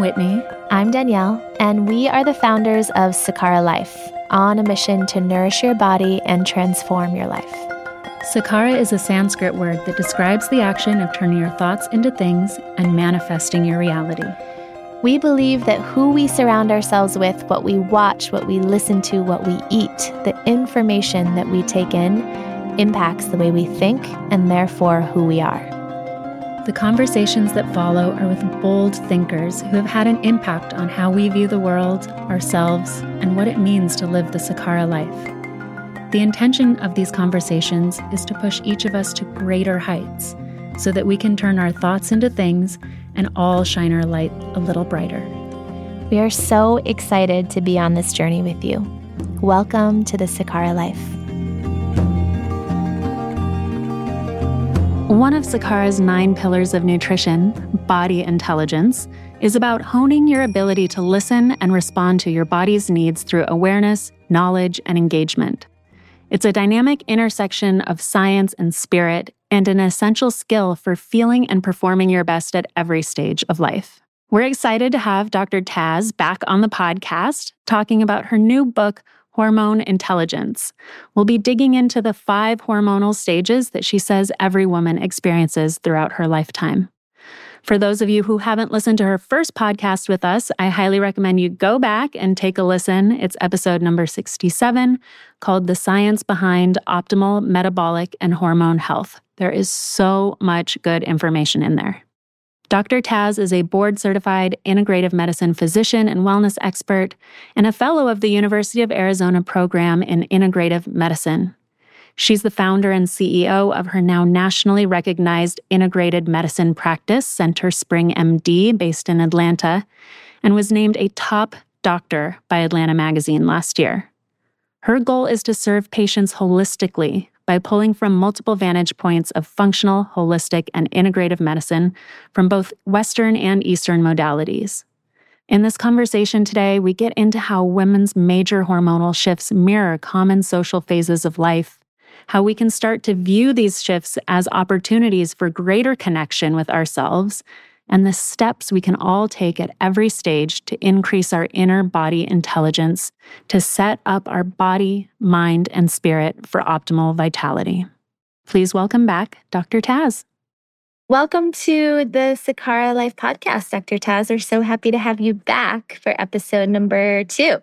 Whitney. I'm Danielle, and we are the founders of Sakara Life, on a mission to nourish your body and transform your life. Sakara is a Sanskrit word that describes the action of turning your thoughts into things and manifesting your reality. We believe that who we surround ourselves with, what we watch, what we listen to, what we eat, the information that we take in, impacts the way we think and therefore who we are. The conversations that follow are with bold thinkers who have had an impact on how we view the world, ourselves, and what it means to live the Sakara life. The intention of these conversations is to push each of us to greater heights so that we can turn our thoughts into things and all shine our light a little brighter. We are so excited to be on this journey with you. Welcome to the Sakara Life. One of Sakara's nine pillars of nutrition, body intelligence, is about honing your ability to listen and respond to your body's needs through awareness, knowledge, and engagement. It's a dynamic intersection of science and spirit and an essential skill for feeling and performing your best at every stage of life. We're excited to have Dr. Taz back on the podcast talking about her new book, Hormone Intelligence. We'll be digging into the five hormonal stages that she says every woman experiences throughout her lifetime. For those of you who haven't listened to her first podcast with us, I highly recommend you go back and take a listen. It's episode number 67 called The Science Behind Optimal Metabolic and Hormone Health. There is so much good information in there. Dr. Taz is a board certified integrative medicine physician and wellness expert and a fellow of the University of Arizona program in integrative medicine. She's the founder and CEO of her now nationally recognized integrated medicine practice, CentreSpringMD, based in Atlanta, and was named a top doctor by Atlanta Magazine last year. Her goal is to serve patients holistically by pulling from multiple vantage points of functional, holistic, and integrative medicine from both Western and Eastern modalities. In this conversation today, we get into how women's major hormonal shifts mirror common social phases of life how we can start to view these shifts as opportunities for greater connection with ourselves, and the steps we can all take at every stage to increase our inner body intelligence to set up our body, mind, and spirit for optimal vitality. Please welcome back Dr. Taz. Welcome to the Sakara Life Podcast, Dr. Taz. We're so happy to have you back for episode number two.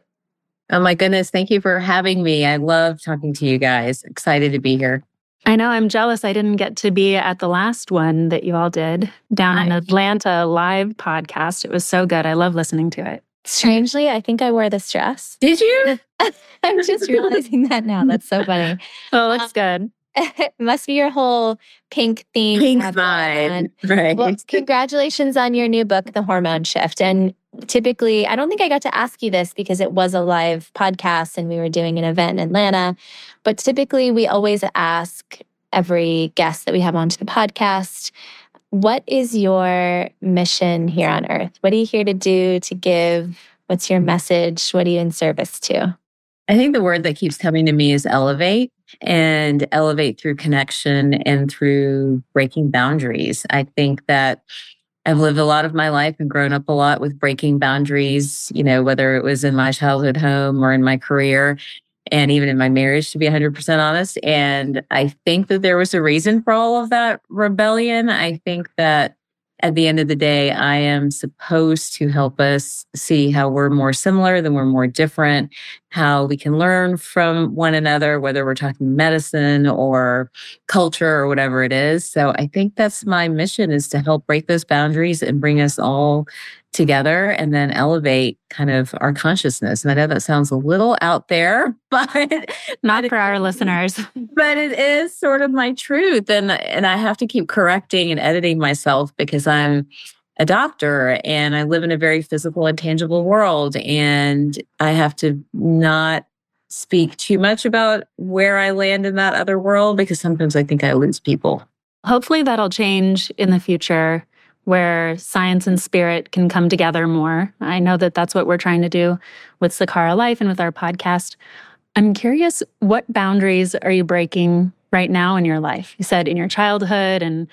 Oh my goodness. Thank you for having me. I love talking to you guys. Excited to be here. I know I'm jealous I didn't get to be at the last one that you all did down in Atlanta live podcast. It was so good. I love listening to it. Strangely, I think I wore this dress. Did you? I'm just realizing that now. That's so funny. Oh, um, looks good. it must be your whole pink theme. Pink vibe. Right. Well, congratulations on your new book, The Hormone Shift. And typically, I don't think I got to ask you this because it was a live podcast and we were doing an event in Atlanta. But typically, we always ask every guest that we have onto the podcast what is your mission here on earth? What are you here to do, to give? What's your message? What are you in service to? I think the word that keeps coming to me is elevate and elevate through connection and through breaking boundaries. I think that I've lived a lot of my life and grown up a lot with breaking boundaries, you know, whether it was in my childhood home or in my career and even in my marriage, to be 100% honest. And I think that there was a reason for all of that rebellion. I think that at the end of the day, I am supposed to help us see how we're more similar than we're more different, how we can learn from one another, whether we're talking medicine or culture or whatever it is. So I think that's my mission is to help break those boundaries and bring us all together and then elevate kind of our consciousness. And I know that sounds a little out there, but not for our listeners. But it is sort of my truth. And and I have to keep correcting and editing myself because I'm a doctor and I live in a very physical and tangible world. And I have to not speak too much about where I land in that other world because sometimes I think I lose people. Hopefully that'll change in the future where science and spirit can come together more. I know that that's what we're trying to do with Sakara Life and with our podcast. I'm curious, what boundaries are you breaking right now in your life? You said in your childhood and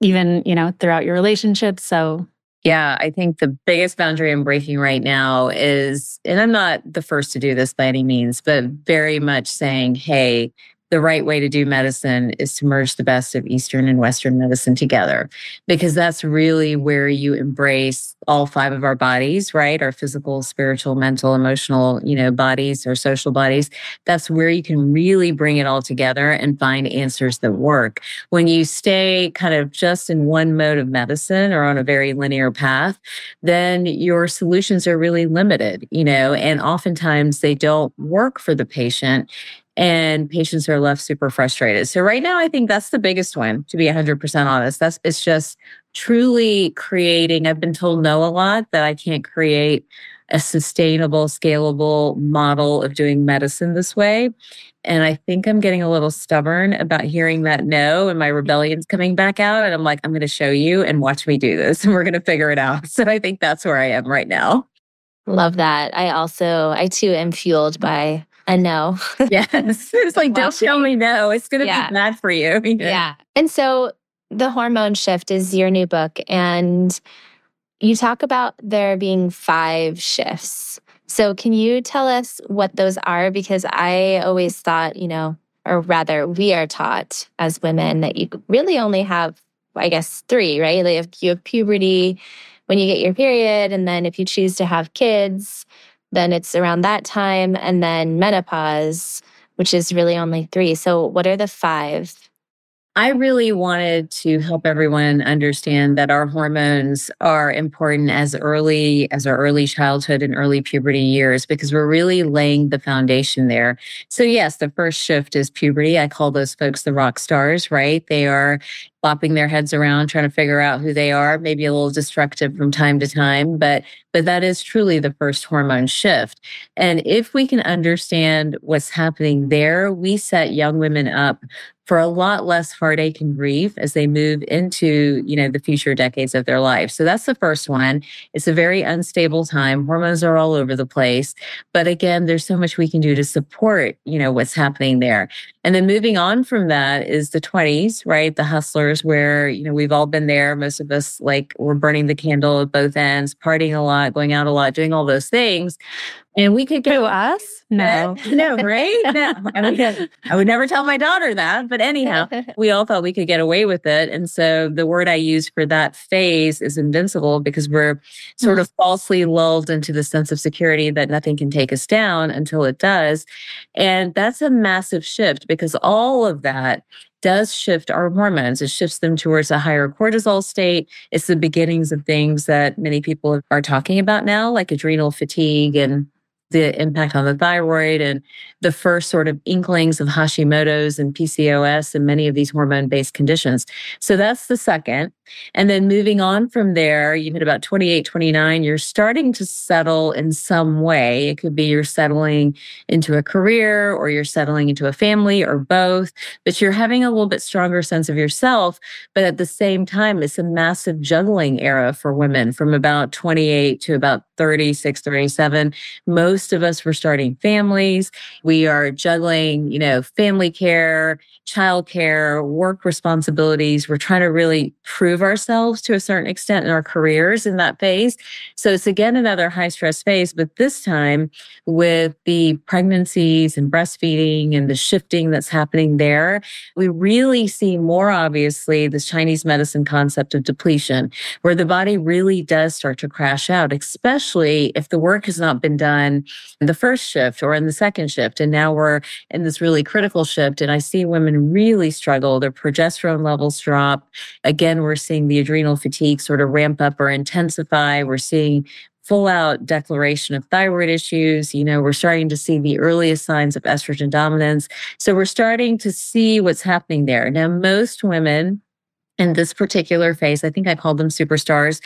even, you know, throughout your relationships. So Yeah, I think the biggest boundary I'm breaking right now is, and I'm not the first to do this by any means, but very much saying, hey, the right way to do medicine is to merge the best of Eastern and Western medicine together, because that's really where you embrace all five of our bodies, right? Our physical, spiritual, mental, emotional, you know, bodies, our social bodies. That's where you can really bring it all together and find answers that work. When you stay kind of just in one mode of medicine or on a very linear path, then your solutions are really limited, you know, and oftentimes they don't work for the patient and patients are left super frustrated. So right now, I think that's the biggest one, to be 100% honest. That's, it's just truly creating, I've been told no a lot that I can't create a sustainable, scalable model of doing medicine this way. And I think I'm getting a little stubborn about hearing that no, and my rebellion's coming back out. And I'm like, I'm going to show you and watch me do this, and we're going to figure it out. So I think that's where I am right now. Love that. I also, I too am fueled by a no. yes. It's like, don't tell me no. It's going to yeah. be bad for you. Yeah. yeah. And so the hormone shift is your new book. And you talk about there being five shifts. So can you tell us what those are? Because I always thought, you know, or rather, we are taught as women that you really only have, I guess, three, right? Like you have puberty when you get your period. And then if you choose to have kids, then it's around that time, and then menopause, which is really only three. So, what are the five? I really wanted to help everyone understand that our hormones are important as early as our early childhood and early puberty years because we're really laying the foundation there. So yes, the first shift is puberty. I call those folks the rock stars, right? They are flopping their heads around trying to figure out who they are maybe a little destructive from time to time but but that is truly the first hormone shift and if we can understand what's happening there we set young women up for a lot less heartache and grief as they move into you know the future decades of their life so that's the first one it's a very unstable time hormones are all over the place but again there's so much we can do to support you know what's happening there and then moving on from that is the 20s right the hustlers where, you know, we've all been there. Most of us like we're burning the candle at both ends, partying a lot, going out a lot, doing all those things. And we could go us? No. no, right? No. I, would, I would never tell my daughter that. But anyhow, we all thought we could get away with it. And so the word I use for that phase is invincible because we're sort mm. of falsely lulled into the sense of security that nothing can take us down until it does. And that's a massive shift because all of that does shift our hormones. It shifts them towards a higher cortisol state. It's the beginnings of things that many people are talking about now, like adrenal fatigue and the impact on the thyroid and the first sort of inklings of Hashimoto's and PCOS and many of these hormone based conditions. So that's the second. And then moving on from there, you hit about 28, 29, you're starting to settle in some way. It could be you're settling into a career or you're settling into a family or both, but you're having a little bit stronger sense of yourself. But at the same time, it's a massive juggling era for women from about 28 to about 36, 37. Most of us were starting families. We are juggling, you know, family care, child care, work responsibilities. We're trying to really prove ourselves to a certain extent in our careers in that phase. So it's again another high stress phase, but this time with the pregnancies and breastfeeding and the shifting that's happening there, we really see more obviously this Chinese medicine concept of depletion, where the body really does start to crash out, especially if the work has not been done the first shift or in the second shift. And now we're in this really critical shift. And I see women really struggle. Their progesterone levels drop. Again, we're seeing the adrenal fatigue sort of ramp up or intensify. We're seeing full out declaration of thyroid issues. You know, we're starting to see the earliest signs of estrogen dominance. So we're starting to see what's happening there. Now, most women in this particular phase, I think I called them superstars,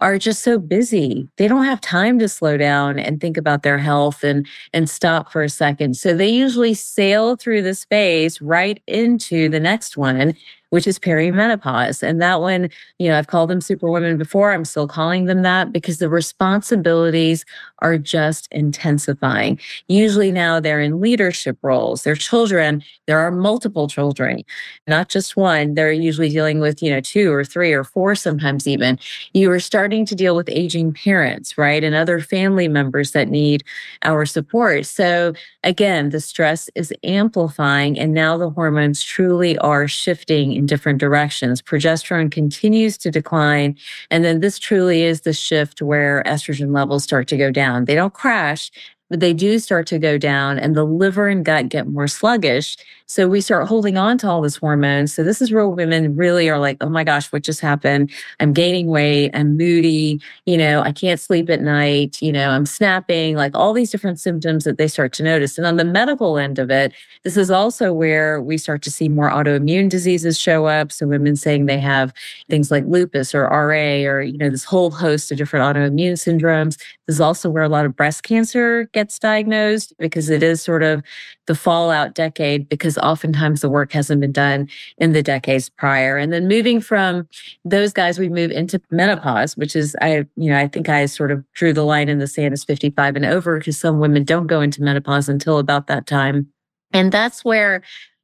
are just so busy. They don't have time to slow down and think about their health and, and stop for a second. So they usually sail through this phase right into the next one which is perimenopause. And that one, you know, I've called them superwomen before. I'm still calling them that because the responsibilities are just intensifying. Usually now they're in leadership roles. They're children. There are multiple children, not just one. They're usually dealing with, you know, two or three or four, sometimes even. You are starting to deal with aging parents, right? And other family members that need our support. So again, the stress is amplifying and now the hormones truly are shifting in different directions. Progesterone continues to decline. And then this truly is the shift where estrogen levels start to go down. They don't crash, but they do start to go down and the liver and gut get more sluggish. So we start holding on to all this hormones. So this is where women really are like, oh my gosh, what just happened? I'm gaining weight. I'm moody. You know, I can't sleep at night. You know, I'm snapping, like all these different symptoms that they start to notice. And on the medical end of it, this is also where we start to see more autoimmune diseases show up. So women saying they have things like lupus or RA or, you know, this whole host of different autoimmune syndromes. This is also where a lot of breast cancer gets diagnosed because it is sort of the fallout decade because oftentimes the work hasn't been done in the decades prior. And then moving from those guys, we move into menopause, which is, I, you know, I think I sort of drew the line in the sand as 55 and over because some women don't go into menopause until about that time. And that's where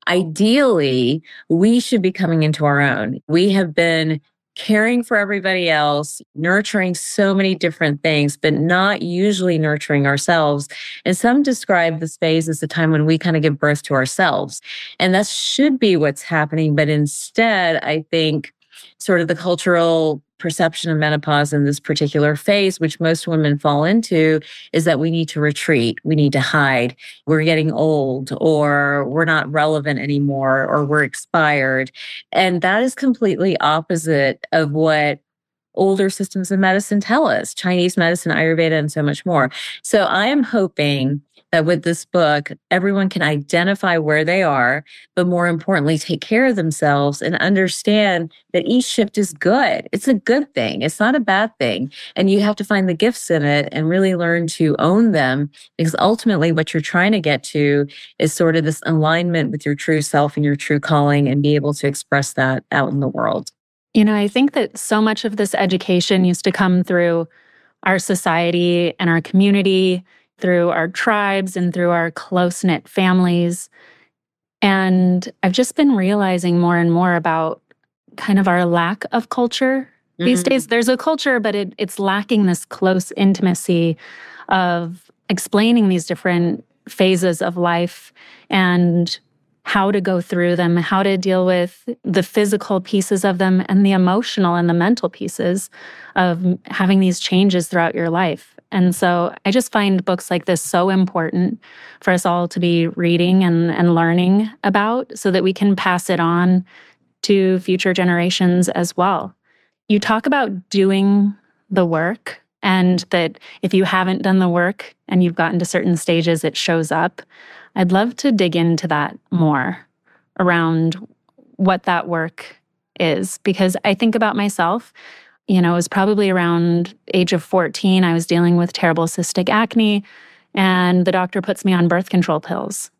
ideally we should be coming into our own. We have been caring for everybody else, nurturing so many different things, but not usually nurturing ourselves. And some describe this phase as the time when we kind of give birth to ourselves. And that should be what's happening. But instead, I think sort of the cultural perception of menopause in this particular phase, which most women fall into, is that we need to retreat, we need to hide, we're getting old, or we're not relevant anymore, or we're expired. And that is completely opposite of what older systems of medicine tell us Chinese medicine, Ayurveda, and so much more. So I am hoping that with this book, everyone can identify where they are, but more importantly, take care of themselves and understand that each shift is good. It's a good thing. It's not a bad thing. And you have to find the gifts in it and really learn to own them because ultimately what you're trying to get to is sort of this alignment with your true self and your true calling and be able to express that out in the world. You know, I think that so much of this education used to come through our society and our community through our tribes and through our close knit families. And I've just been realizing more and more about kind of our lack of culture mm-hmm. these days. There's a culture, but it, it's lacking this close intimacy of explaining these different phases of life and how to go through them, how to deal with the physical pieces of them and the emotional and the mental pieces of having these changes throughout your life. And so I just find books like this so important for us all to be reading and, and learning about so that we can pass it on to future generations as well. You talk about doing the work and that if you haven't done the work and you've gotten to certain stages, it shows up. I'd love to dig into that more around what that work is because I think about myself you know, it was probably around age of 14. I was dealing with terrible cystic acne, and the doctor puts me on birth control pills.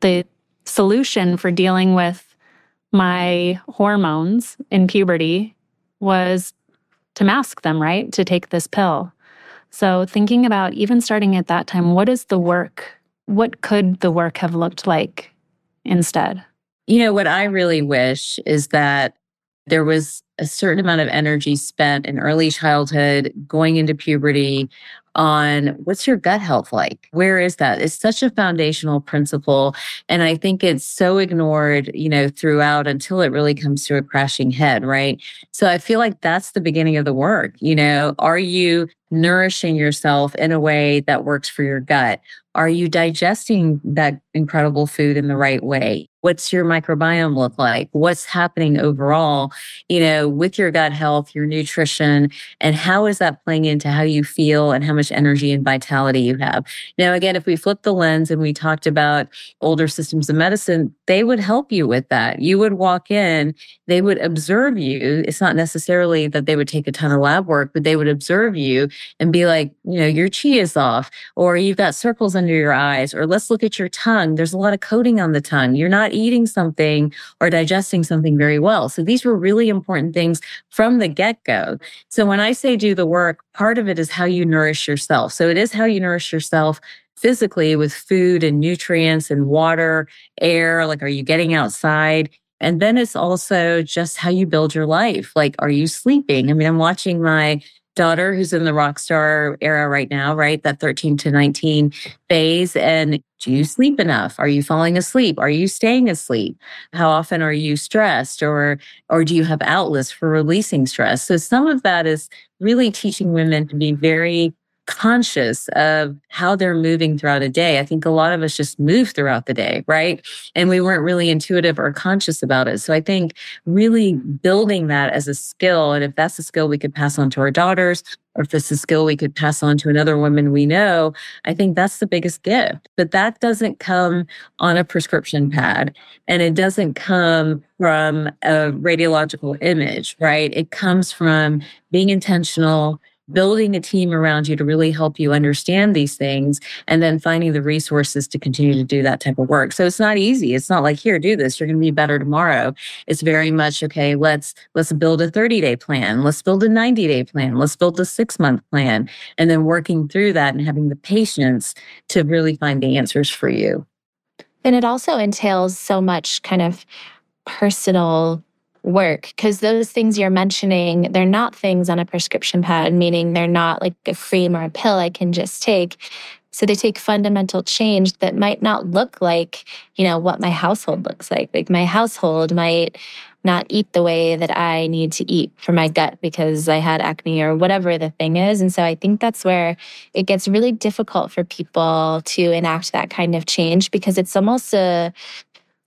The solution for dealing with my hormones in puberty was to mask them, right? To take this pill. So, thinking about even starting at that time, what is the work? What could the work have looked like instead? You know, what I really wish is that there was a certain amount of energy spent in early childhood, going into puberty, on what's your gut health like? Where is that? It's such a foundational principle. And I think it's so ignored, you know, throughout until it really comes to a crashing head, right? So I feel like that's the beginning of the work. You know, are you nourishing yourself in a way that works for your gut? Are you digesting that incredible food in the right way? What's your microbiome look like? What's happening overall, you know, with your gut health, your nutrition, and how is that playing into how you feel and how much energy and vitality you have? Now, again, if we flip the lens and we talked about older systems of medicine, they would help you with that. You would walk in, they would observe you. It's not necessarily that they would take a ton of lab work, but they would observe you and be like, you know, your chi is off or you've got circles under your eyes or let's look at your tongue. There's a lot of coating on the tongue. You're not eating something or digesting something very well. So these were really important things from the get go. So when I say do the work, part of it is how you nourish yourself. So it is how you nourish yourself physically with food and nutrients and water, air. Like, are you getting outside? And then it's also just how you build your life. Like, are you sleeping? I mean, I'm watching my daughter who's in the rock star era right now, right? That 13 to 19 phase. And do you sleep enough? Are you falling asleep? Are you staying asleep? How often are you stressed or, or do you have outlets for releasing stress? So some of that is really teaching women to be very conscious of how they're moving throughout a day. I think a lot of us just move throughout the day, right? And we weren't really intuitive or conscious about it. So I think really building that as a skill, and if that's a skill we could pass on to our daughters, or if it's a skill we could pass on to another woman we know, I think that's the biggest gift. But that doesn't come on a prescription pad and it doesn't come from a radiological image, right? It comes from being intentional, building a team around you to really help you understand these things and then finding the resources to continue to do that type of work. So it's not easy. It's not like here, do this. You're going to be better tomorrow. It's very much, okay, let's, let's build a 30 day plan. Let's build a 90 day plan. Let's build a six month plan and then working through that and having the patience to really find the answers for you. And it also entails so much kind of personal work because those things you're mentioning they're not things on a prescription pad meaning they're not like a cream or a pill i can just take. So they take fundamental change that might not look like you know what my household looks like. Like my household might not eat the way that i need to eat for my gut because i had acne or whatever the thing is. And so i think that's where it gets really difficult for people to enact that kind of change because it's almost a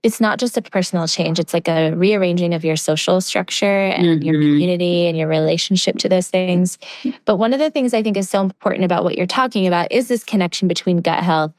it's not just a personal change. It's like a rearranging of your social structure and mm-hmm. your community and your relationship to those things. But one of the things i think is so important about what you're talking about is this connection between gut health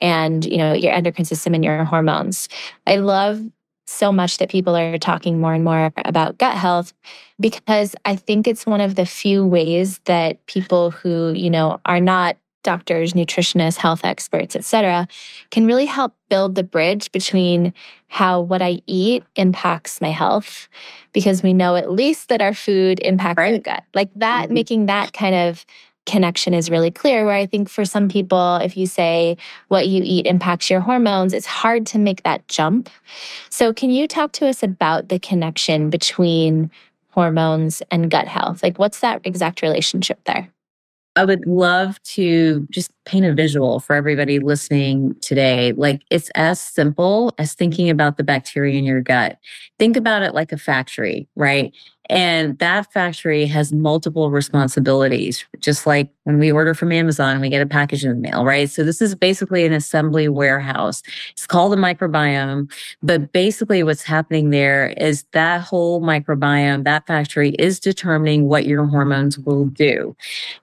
and you know your endocrine system and your hormones. I love so much that people are talking more and more about gut health because i think it's one of the few ways that people who you know are not doctors, nutritionists, health experts, etc., can really help build the bridge between how what I eat impacts my health because we know at least that our food impacts right. the gut. Like that mm-hmm. making that kind of connection is really clear where I think for some people if you say what you eat impacts your hormones it's hard to make that jump. So can you talk to us about the connection between hormones and gut health? Like what's that exact relationship there? I would love to just paint a visual for everybody listening today. Like it's as simple as thinking about the bacteria in your gut. Think about it like a factory, right? And that factory has multiple responsibilities, just like when we order from Amazon, we get a package in the mail, right? So this is basically an assembly warehouse. It's called a microbiome, but basically what's happening there is that whole microbiome, that factory is determining what your hormones will do.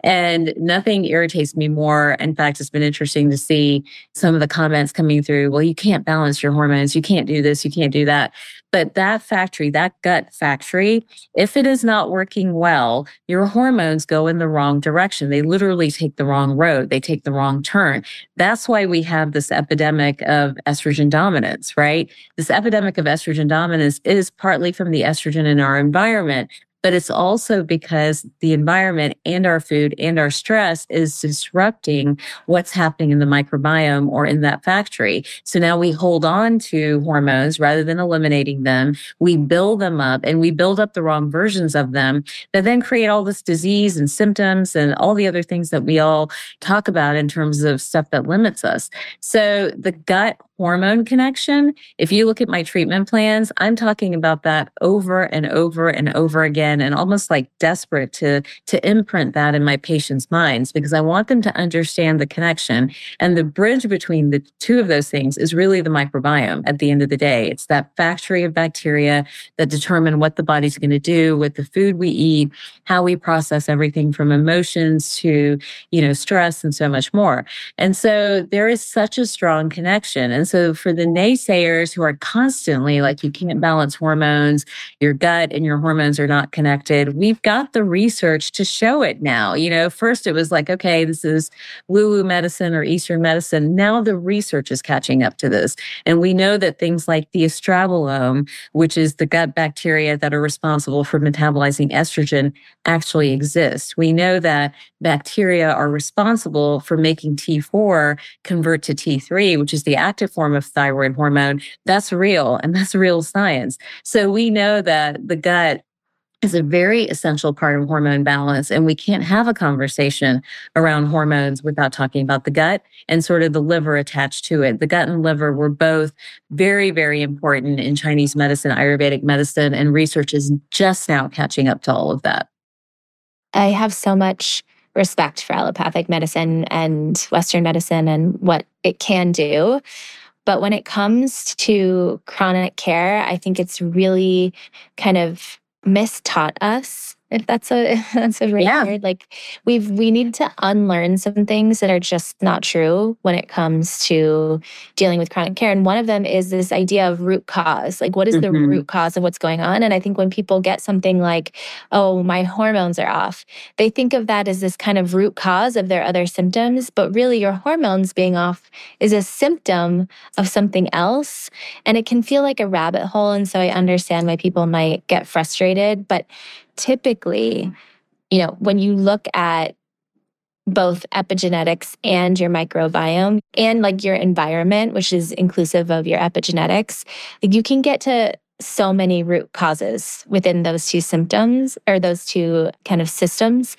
And nothing irritates me more. In fact, it's been interesting to see some of the comments coming through. Well, you can't balance your hormones. You can't do this. You can't do that. But that factory, that gut factory, if it is not working well, your hormones go in the wrong direction. They literally take the wrong road. They take the wrong turn. That's why we have this epidemic of estrogen dominance, right? This epidemic of estrogen dominance is partly from the estrogen in our environment, but it's also because the environment and our food and our stress is disrupting what's happening in the microbiome or in that factory. So now we hold on to hormones rather than eliminating them. We build them up and we build up the wrong versions of them that then create all this disease and symptoms and all the other things that we all talk about in terms of stuff that limits us. So the gut hormone connection, if you look at my treatment plans, I'm talking about that over and over and over again and almost like desperate to to imprint that in my patients' minds because I want them to understand the connection and the bridge between the two of those things is really the microbiome at the end of the day. It's that factory of bacteria that determine what the body's going to do with the food we eat, how we process everything from emotions to, you know, stress and so much more. And so there is such a strong connection. And And so for the naysayers who are constantly like, you can't balance hormones, your gut and your hormones are not connected, we've got the research to show it now. You know, first it was like, okay, this is woo woo medicine or Eastern medicine. Now the research is catching up to this. And we know that things like the estrobolome, which is the gut bacteria that are responsible for metabolizing estrogen, actually exist. We know that bacteria are responsible for making T4 convert to T3, which is the active form of thyroid hormone. That's real and that's real science. So we know that the gut is a very essential part of hormone balance. And we can't have a conversation around hormones without talking about the gut and sort of the liver attached to it. The gut and liver were both very, very important in Chinese medicine, Ayurvedic medicine, and research is just now catching up to all of that. I have so much respect for allopathic medicine and Western medicine and what it can do. But when it comes to chronic care, I think it's really kind of mistaught us that's a that's a right yeah. word like we've we need to unlearn some things that are just not true when it comes to dealing with chronic care and one of them is this idea of root cause like what is mm-hmm. the root cause of what's going on and i think when people get something like oh my hormones are off they think of that as this kind of root cause of their other symptoms but really your hormones being off is a symptom of something else and it can feel like a rabbit hole and so i understand why people might get frustrated but typically, you know, when you look at both epigenetics and your microbiome and like your environment, which is inclusive of your epigenetics, you can get to so many root causes within those two symptoms or those two kind of systems.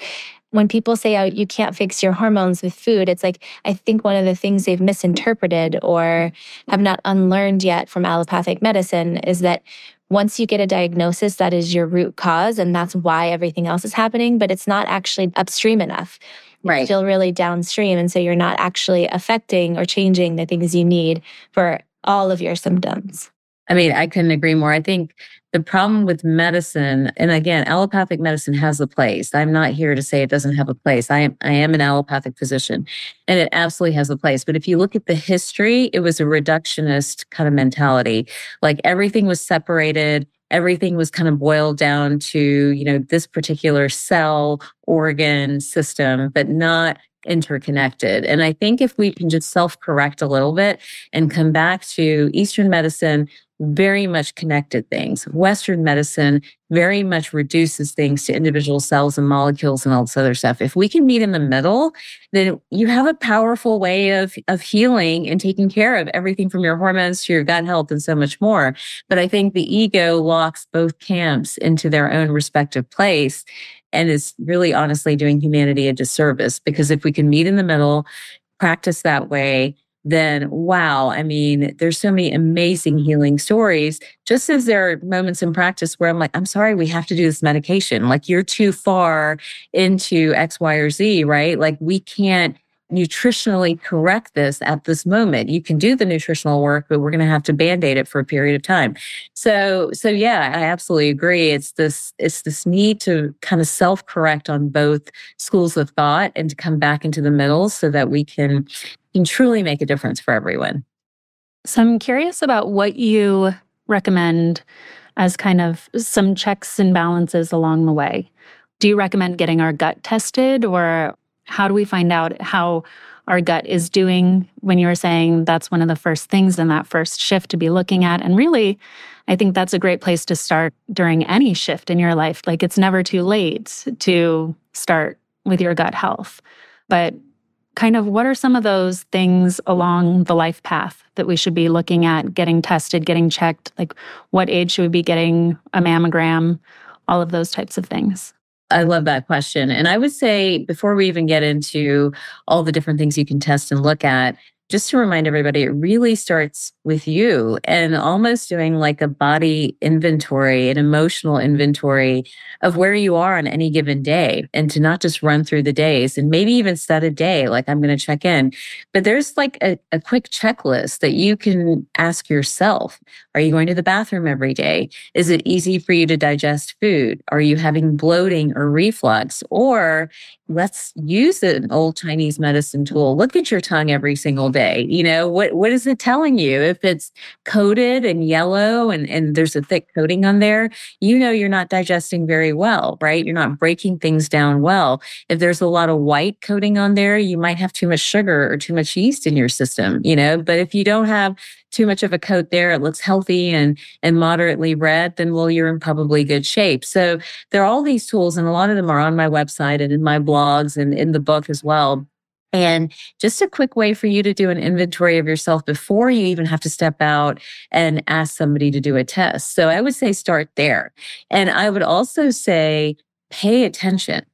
When people say, oh, you can't fix your hormones with food, it's like, I think one of the things they've misinterpreted or have not unlearned yet from allopathic medicine is that once you get a diagnosis, that is your root cause, and that's why everything else is happening, but it's not actually upstream enough. Right. It's still really downstream. And so you're not actually affecting or changing the things you need for all of your symptoms. I mean, I couldn't agree more. I think the problem with medicine, and again, allopathic medicine has a place. I'm not here to say it doesn't have a place. I am, I am an allopathic physician and it absolutely has a place. But if you look at the history, it was a reductionist kind of mentality. Like everything was separated. Everything was kind of boiled down to, you know, this particular cell, organ, system, but not interconnected. And I think if we can just self correct a little bit and come back to Eastern medicine, very much connected things. Western medicine very much reduces things to individual cells and molecules and all this other stuff. If we can meet in the middle, then you have a powerful way of, of healing and taking care of everything from your hormones to your gut health and so much more. But I think the ego locks both camps into their own respective place and is really honestly doing humanity a disservice because if we can meet in the middle, practice that way, then wow, I mean, there's so many amazing healing stories. Just as there are moments in practice where I'm like, I'm sorry, we have to do this medication. Like you're too far into X, Y, or Z, right? Like we can't nutritionally correct this at this moment. You can do the nutritional work, but we're going to have to band-aid it for a period of time. So, so yeah, I absolutely agree. It's this, it's this need to kind of self-correct on both schools of thought and to come back into the middle so that we can can truly make a difference for everyone. So I'm curious about what you recommend as kind of some checks and balances along the way. Do you recommend getting our gut tested or how do we find out how our gut is doing when you were saying that's one of the first things in that first shift to be looking at and really I think that's a great place to start during any shift in your life. Like it's never too late to start with your gut health. But kind of what are some of those things along the life path that we should be looking at, getting tested, getting checked? Like, what age should we be getting a mammogram? All of those types of things. I love that question. And I would say before we even get into all the different things you can test and look at, just to remind everybody, it really starts with you and almost doing like a body inventory, an emotional inventory of where you are on any given day and to not just run through the days and maybe even set a day like I'm going to check in. But there's like a, a quick checklist that you can ask yourself. Are you going to the bathroom every day? Is it easy for you to digest food? Are you having bloating or reflux? Or let's use an old Chinese medicine tool. Look at your tongue every single day? You know, what, what is it telling you? If it's coated and yellow and, and there's a thick coating on there, you know, you're not digesting very well, right? You're not breaking things down well. If there's a lot of white coating on there, you might have too much sugar or too much yeast in your system, you know, but if you don't have too much of a coat there, it looks healthy and, and moderately red, then well, you're in probably good shape. So there are all these tools and a lot of them are on my website and in my blogs and in the book as well. And just a quick way for you to do an inventory of yourself before you even have to step out and ask somebody to do a test. So I would say start there. And I would also say pay attention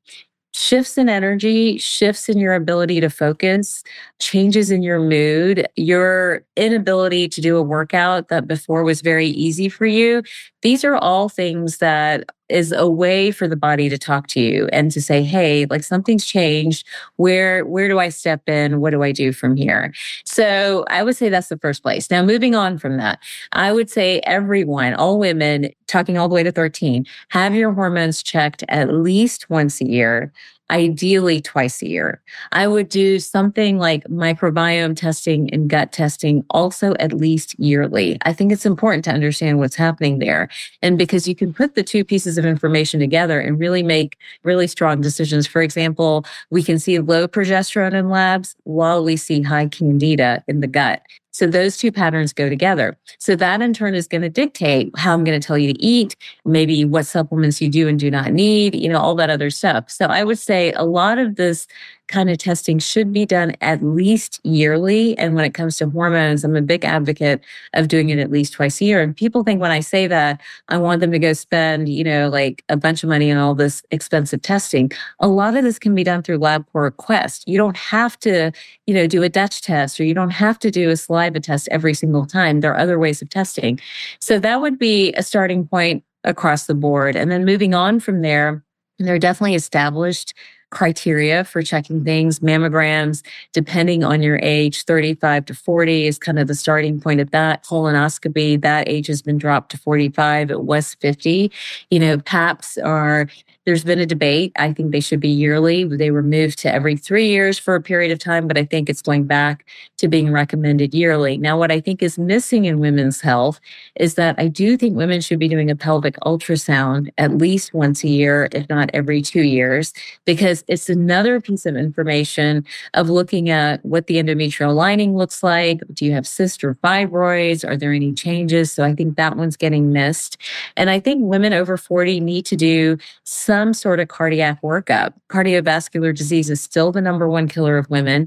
shifts in energy, shifts in your ability to focus, changes in your mood, your inability to do a workout that before was very easy for you. These are all things that is a way for the body to talk to you and to say, Hey, like something's changed. Where, where do I step in? What do I do from here? So I would say that's the first place. Now, moving on from that, I would say everyone, all women, talking all the way to 13, have your hormones checked at least once a year ideally twice a year. I would do something like microbiome testing and gut testing also at least yearly. I think it's important to understand what's happening there. And because you can put the two pieces of information together and really make really strong decisions. For example, we can see low progesterone in labs while we see high candida in the gut. So those two patterns go together. So that in turn is going to dictate how I'm going to tell you to eat, maybe what supplements you do and do not need, you know, all that other stuff. So I would say a lot of this kind of testing should be done at least yearly. And when it comes to hormones, I'm a big advocate of doing it at least twice a year. And people think when I say that, I want them to go spend, you know, like a bunch of money on all this expensive testing. A lot of this can be done through LabCorp Quest. You don't have to, you know, do a Dutch test or you don't have to do a saliva test every single time. There are other ways of testing. So that would be a starting point across the board. And then moving on from there, there are definitely established criteria for checking things. Mammograms, depending on your age, 35 to 40 is kind of the starting point of that. Colonoscopy, that age has been dropped to 45. It was 50. You know, PAPs are there's been a debate. I think they should be yearly. They were moved to every three years for a period of time, but I think it's going back to being recommended yearly. Now, what I think is missing in women's health is that I do think women should be doing a pelvic ultrasound at least once a year, if not every two years, because it's another piece of information of looking at what the endometrial lining looks like. Do you have cyst or fibroids? Are there any changes? So I think that one's getting missed. And I think women over 40 need to do some some sort of cardiac workup. Cardiovascular disease is still the number one killer of women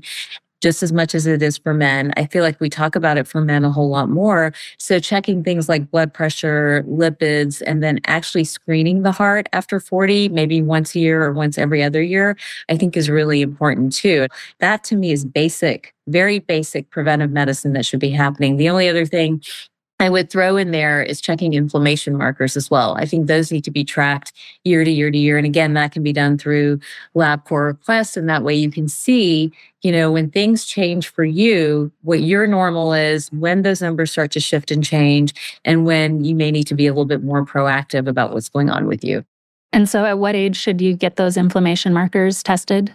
just as much as it is for men. I feel like we talk about it for men a whole lot more. So checking things like blood pressure, lipids, and then actually screening the heart after 40, maybe once a year or once every other year, I think is really important too. That to me is basic, very basic preventive medicine that should be happening. The only other thing I would throw in there is checking inflammation markers as well. I think those need to be tracked year to year to year. And again, that can be done through LabCorp requests. And that way you can see, you know, when things change for you, what your normal is, when those numbers start to shift and change, and when you may need to be a little bit more proactive about what's going on with you. And so at what age should you get those inflammation markers tested?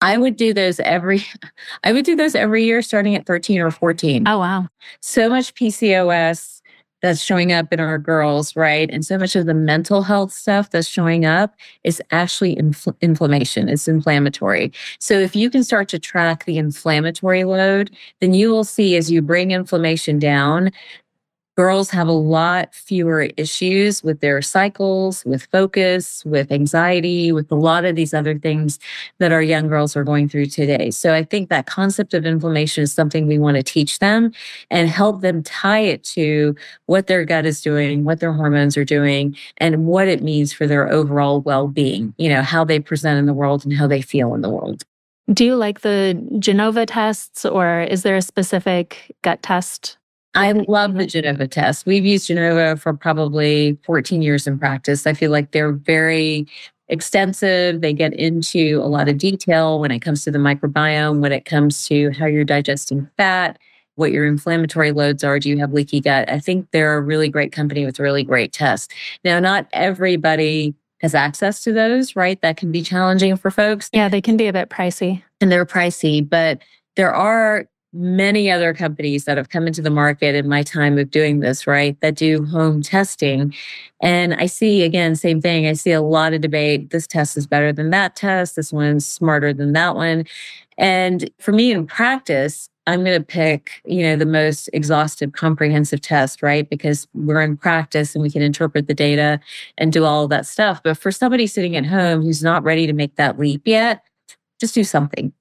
I would do those every I would do those every year starting at 13 or 14. Oh wow. So much PCOS that's showing up in our girls, right? And so much of the mental health stuff that's showing up is actually infl- inflammation. It's inflammatory. So if you can start to track the inflammatory load, then you will see as you bring inflammation down, girls have a lot fewer issues with their cycles, with focus, with anxiety, with a lot of these other things that our young girls are going through today. So I think that concept of inflammation is something we want to teach them and help them tie it to what their gut is doing, what their hormones are doing, and what it means for their overall well being, you know, how they present in the world and how they feel in the world. Do you like the Genova tests or is there a specific gut test I love the Genova test. We've used Genova for probably 14 years in practice. I feel like they're very extensive. They get into a lot of detail when it comes to the microbiome, when it comes to how you're digesting fat, what your inflammatory loads are. Do you have leaky gut? I think they're a really great company with really great tests. Now, not everybody has access to those, right? That can be challenging for folks. Yeah, they can be a bit pricey. And they're pricey, but there are many other companies that have come into the market in my time of doing this, right? That do home testing. And I see again, same thing. I see a lot of debate. This test is better than that test. This one's smarter than that one. And for me in practice, I'm going to pick, you know, the most exhaustive, comprehensive test, right? Because we're in practice and we can interpret the data and do all of that stuff. But for somebody sitting at home who's not ready to make that leap yet, just do something.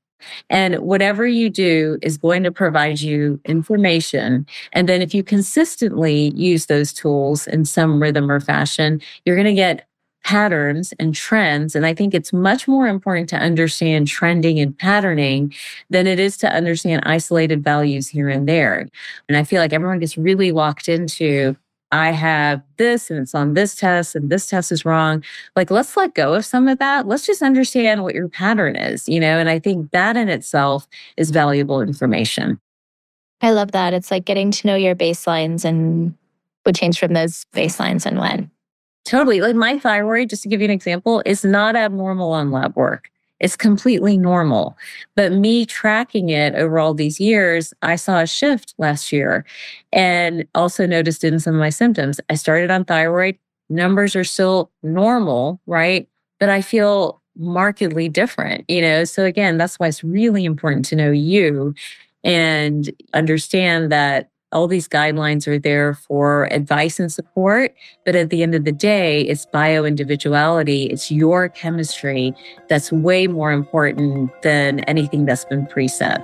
And whatever you do is going to provide you information. And then if you consistently use those tools in some rhythm or fashion, you're going to get patterns and trends. And I think it's much more important to understand trending and patterning than it is to understand isolated values here and there. And I feel like everyone gets really locked into I have this and it's on this test and this test is wrong. Like, let's let go of some of that. Let's just understand what your pattern is, you know? And I think that in itself is valuable information. I love that. It's like getting to know your baselines and what change from those baselines and when. Totally. Like my thyroid, just to give you an example, is not abnormal on lab work. It's completely normal. But me tracking it over all these years, I saw a shift last year and also noticed in some of my symptoms. I started on thyroid. Numbers are still normal, right? But I feel markedly different, you know? So again, that's why it's really important to know you and understand that all these guidelines are there for advice and support. But at the end of the day, it's bio individuality. It's your chemistry that's way more important than anything that's been preset.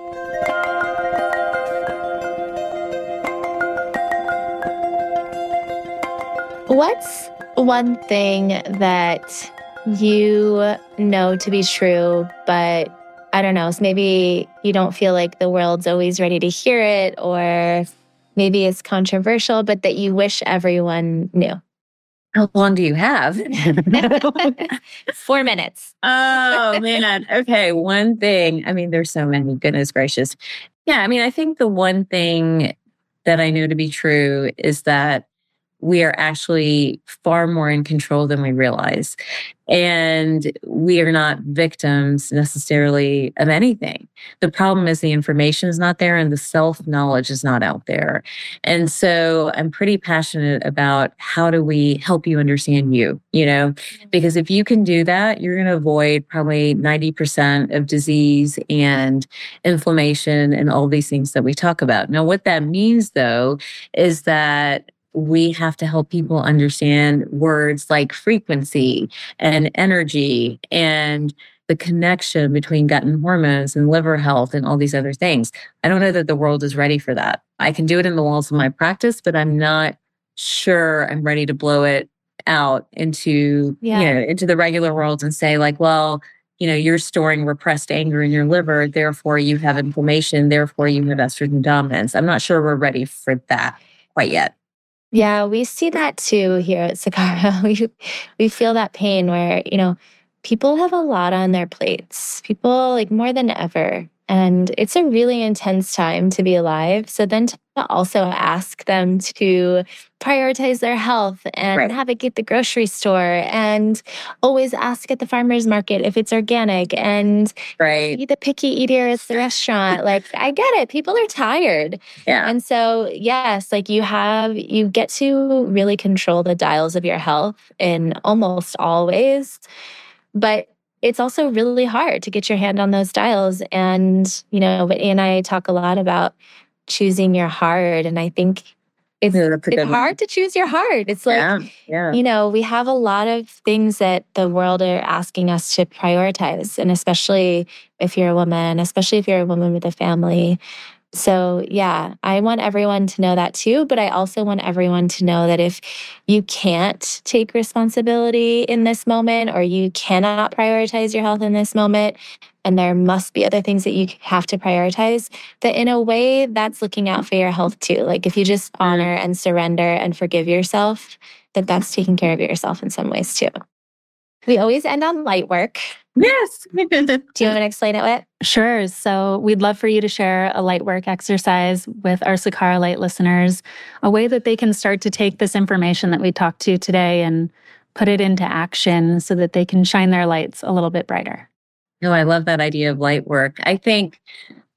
What's one thing that you know to be true, but I don't know, maybe you don't feel like the world's always ready to hear it or maybe it's controversial, but that you wish everyone knew? How long do you have? Four minutes. oh, man. Okay. One thing. I mean, there's so many. Goodness gracious. Yeah. I mean, I think the one thing that I know to be true is that we are actually far more in control than we realize. And we are not victims necessarily of anything. The problem is the information is not there and the self knowledge is not out there. And so I'm pretty passionate about how do we help you understand you, you know, because if you can do that, you're going to avoid probably 90% of disease and inflammation and all these things that we talk about. Now, what that means though is that we have to help people understand words like frequency and energy and the connection between gut and hormones and liver health and all these other things. I don't know that the world is ready for that. I can do it in the walls of my practice, but I'm not sure I'm ready to blow it out into, yeah. you know, into the regular world and say like, well, you know, you're storing repressed anger in your liver, therefore you have inflammation, therefore you have estrogen dominance. I'm not sure we're ready for that quite yet. Yeah, we see that too here at Sakara. We we feel that pain where, you know, people have a lot on their plates. People like more than ever and it's a really intense time to be alive. So then to also ask them to prioritize their health and right. navigate the grocery store and always ask at the farmer's market if it's organic and right. be the picky eater at the restaurant. like I get it. People are tired. Yeah. And so yes, like you have you get to really control the dials of your health in almost all ways. But it's also really hard to get your hand on those dials. And, you know, Whitney and I talk a lot about choosing your heart. And I think it's, yeah, it's hard to choose your heart. It's like, yeah, yeah. you know, we have a lot of things that the world are asking us to prioritize. And especially if you're a woman, especially if you're a woman with a family, so, yeah, I want everyone to know that too. But I also want everyone to know that if you can't take responsibility in this moment or you cannot prioritize your health in this moment, and there must be other things that you have to prioritize, that in a way, that's looking out for your health too. Like if you just mm-hmm. honor and surrender and forgive yourself, that that's taking care of yourself in some ways too. We always end on light work. Yes. Do you want to explain it, Whit? Sure. So we'd love for you to share a light work exercise with our Sakara Light listeners, a way that they can start to take this information that we talked to today and put it into action so that they can shine their lights a little bit brighter. No, oh, I love that idea of light work. I think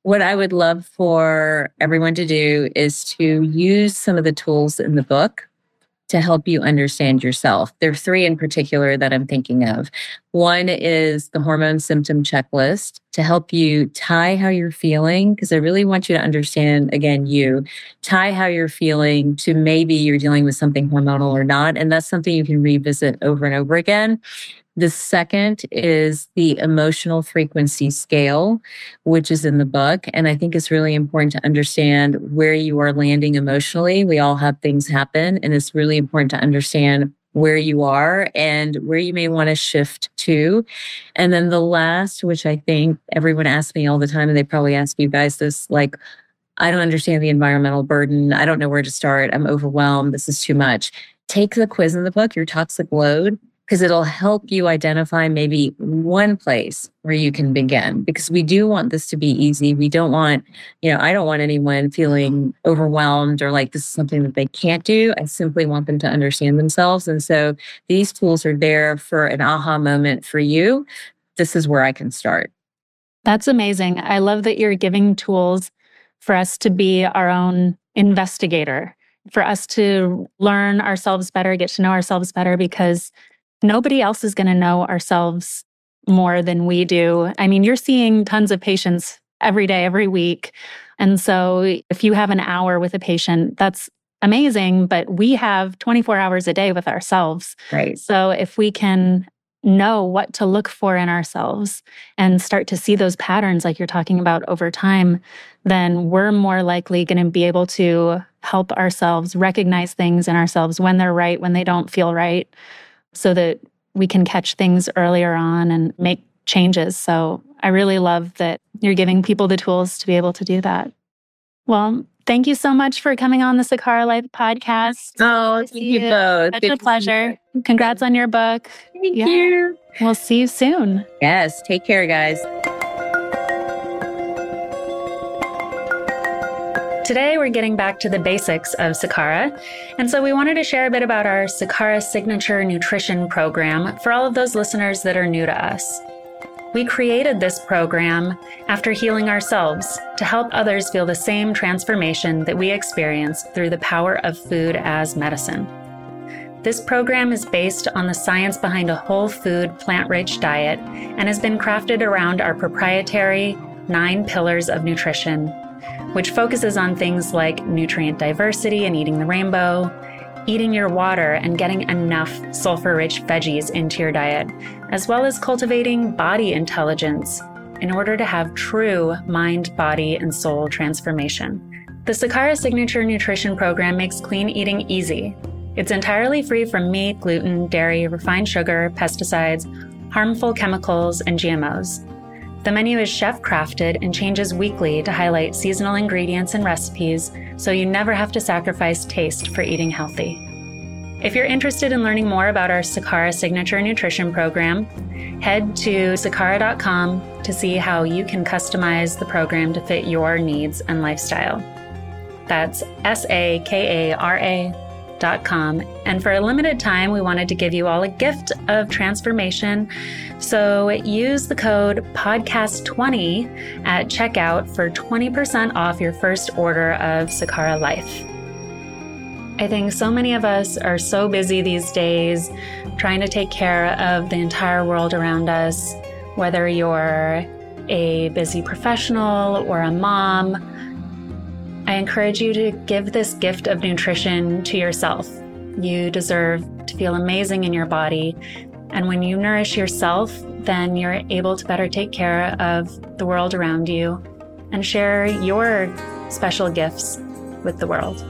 what I would love for everyone to do is to use some of the tools in the book to help you understand yourself. There are three in particular that I'm thinking of. One is the hormone symptom checklist to help you tie how you're feeling, because I really want you to understand, again, you tie how you're feeling to maybe you're dealing with something hormonal or not. And that's something you can revisit over and over again. The second is the emotional frequency scale, which is in the book. And I think it's really important to understand where you are landing emotionally. We all have things happen, and it's really important to understand where you are and where you may want to shift to. And then the last, which I think everyone asks me all the time, and they probably ask you guys this like, I don't understand the environmental burden. I don't know where to start. I'm overwhelmed. This is too much. Take the quiz in the book, your toxic load, because it'll help you identify maybe one place where you can begin because we do want this to be easy. We don't want, you know, I don't want anyone feeling overwhelmed or like this is something that they can't do. I simply want them to understand themselves. And so these tools are there for an aha moment for you. This is where I can start. That's amazing. I love that you're giving tools for us to be our own investigator, for us to learn ourselves better, get to know ourselves better because nobody else is going to know ourselves more than we do. I mean, you're seeing tons of patients every day, every week. And so if you have an hour with a patient, that's amazing, but we have 24 hours a day with ourselves. Right. So if we can know what to look for in ourselves and start to see those patterns like you're talking about over time, then we're more likely going to be able to help ourselves recognize things in ourselves when they're right, when they don't feel right, so that we can catch things earlier on and make changes. So I really love that you're giving people the tools to be able to do that. Well, thank you so much for coming on the Sakara Life podcast. Oh, thank you both. Such a pleasure. Congrats on your book. Thank yeah. you. We'll see you soon. Yes. Take care, guys. Today, we're getting back to the basics of Sakara. And so, we wanted to share a bit about our Sakara Signature Nutrition Program for all of those listeners that are new to us. We created this program after healing ourselves to help others feel the same transformation that we experienced through the power of food as medicine. This program is based on the science behind a whole food, plant rich diet and has been crafted around our proprietary nine pillars of nutrition which focuses on things like nutrient diversity and eating the rainbow, eating your water and getting enough sulfur rich veggies into your diet, as well as cultivating body intelligence in order to have true mind, body, and soul transformation. The Sakara Signature Nutrition Program makes clean eating easy. It's entirely free from meat, gluten, dairy, refined sugar, pesticides, harmful chemicals, and GMOs. The menu is chef crafted and changes weekly to highlight seasonal ingredients and recipes so you never have to sacrifice taste for eating healthy. If you're interested in learning more about our Sakara Signature Nutrition Program, head to sakara.com to see how you can customize the program to fit your needs and lifestyle. That's S A K A R A and for a limited time, we wanted to give you all a gift of transformation. So use the code podcast20 at checkout for 20% off your first order of Sakara Life. I think so many of us are so busy these days trying to take care of the entire world around us, whether you're a busy professional or a mom I encourage you to give this gift of nutrition to yourself. You deserve to feel amazing in your body. And when you nourish yourself, then you're able to better take care of the world around you and share your special gifts with the world.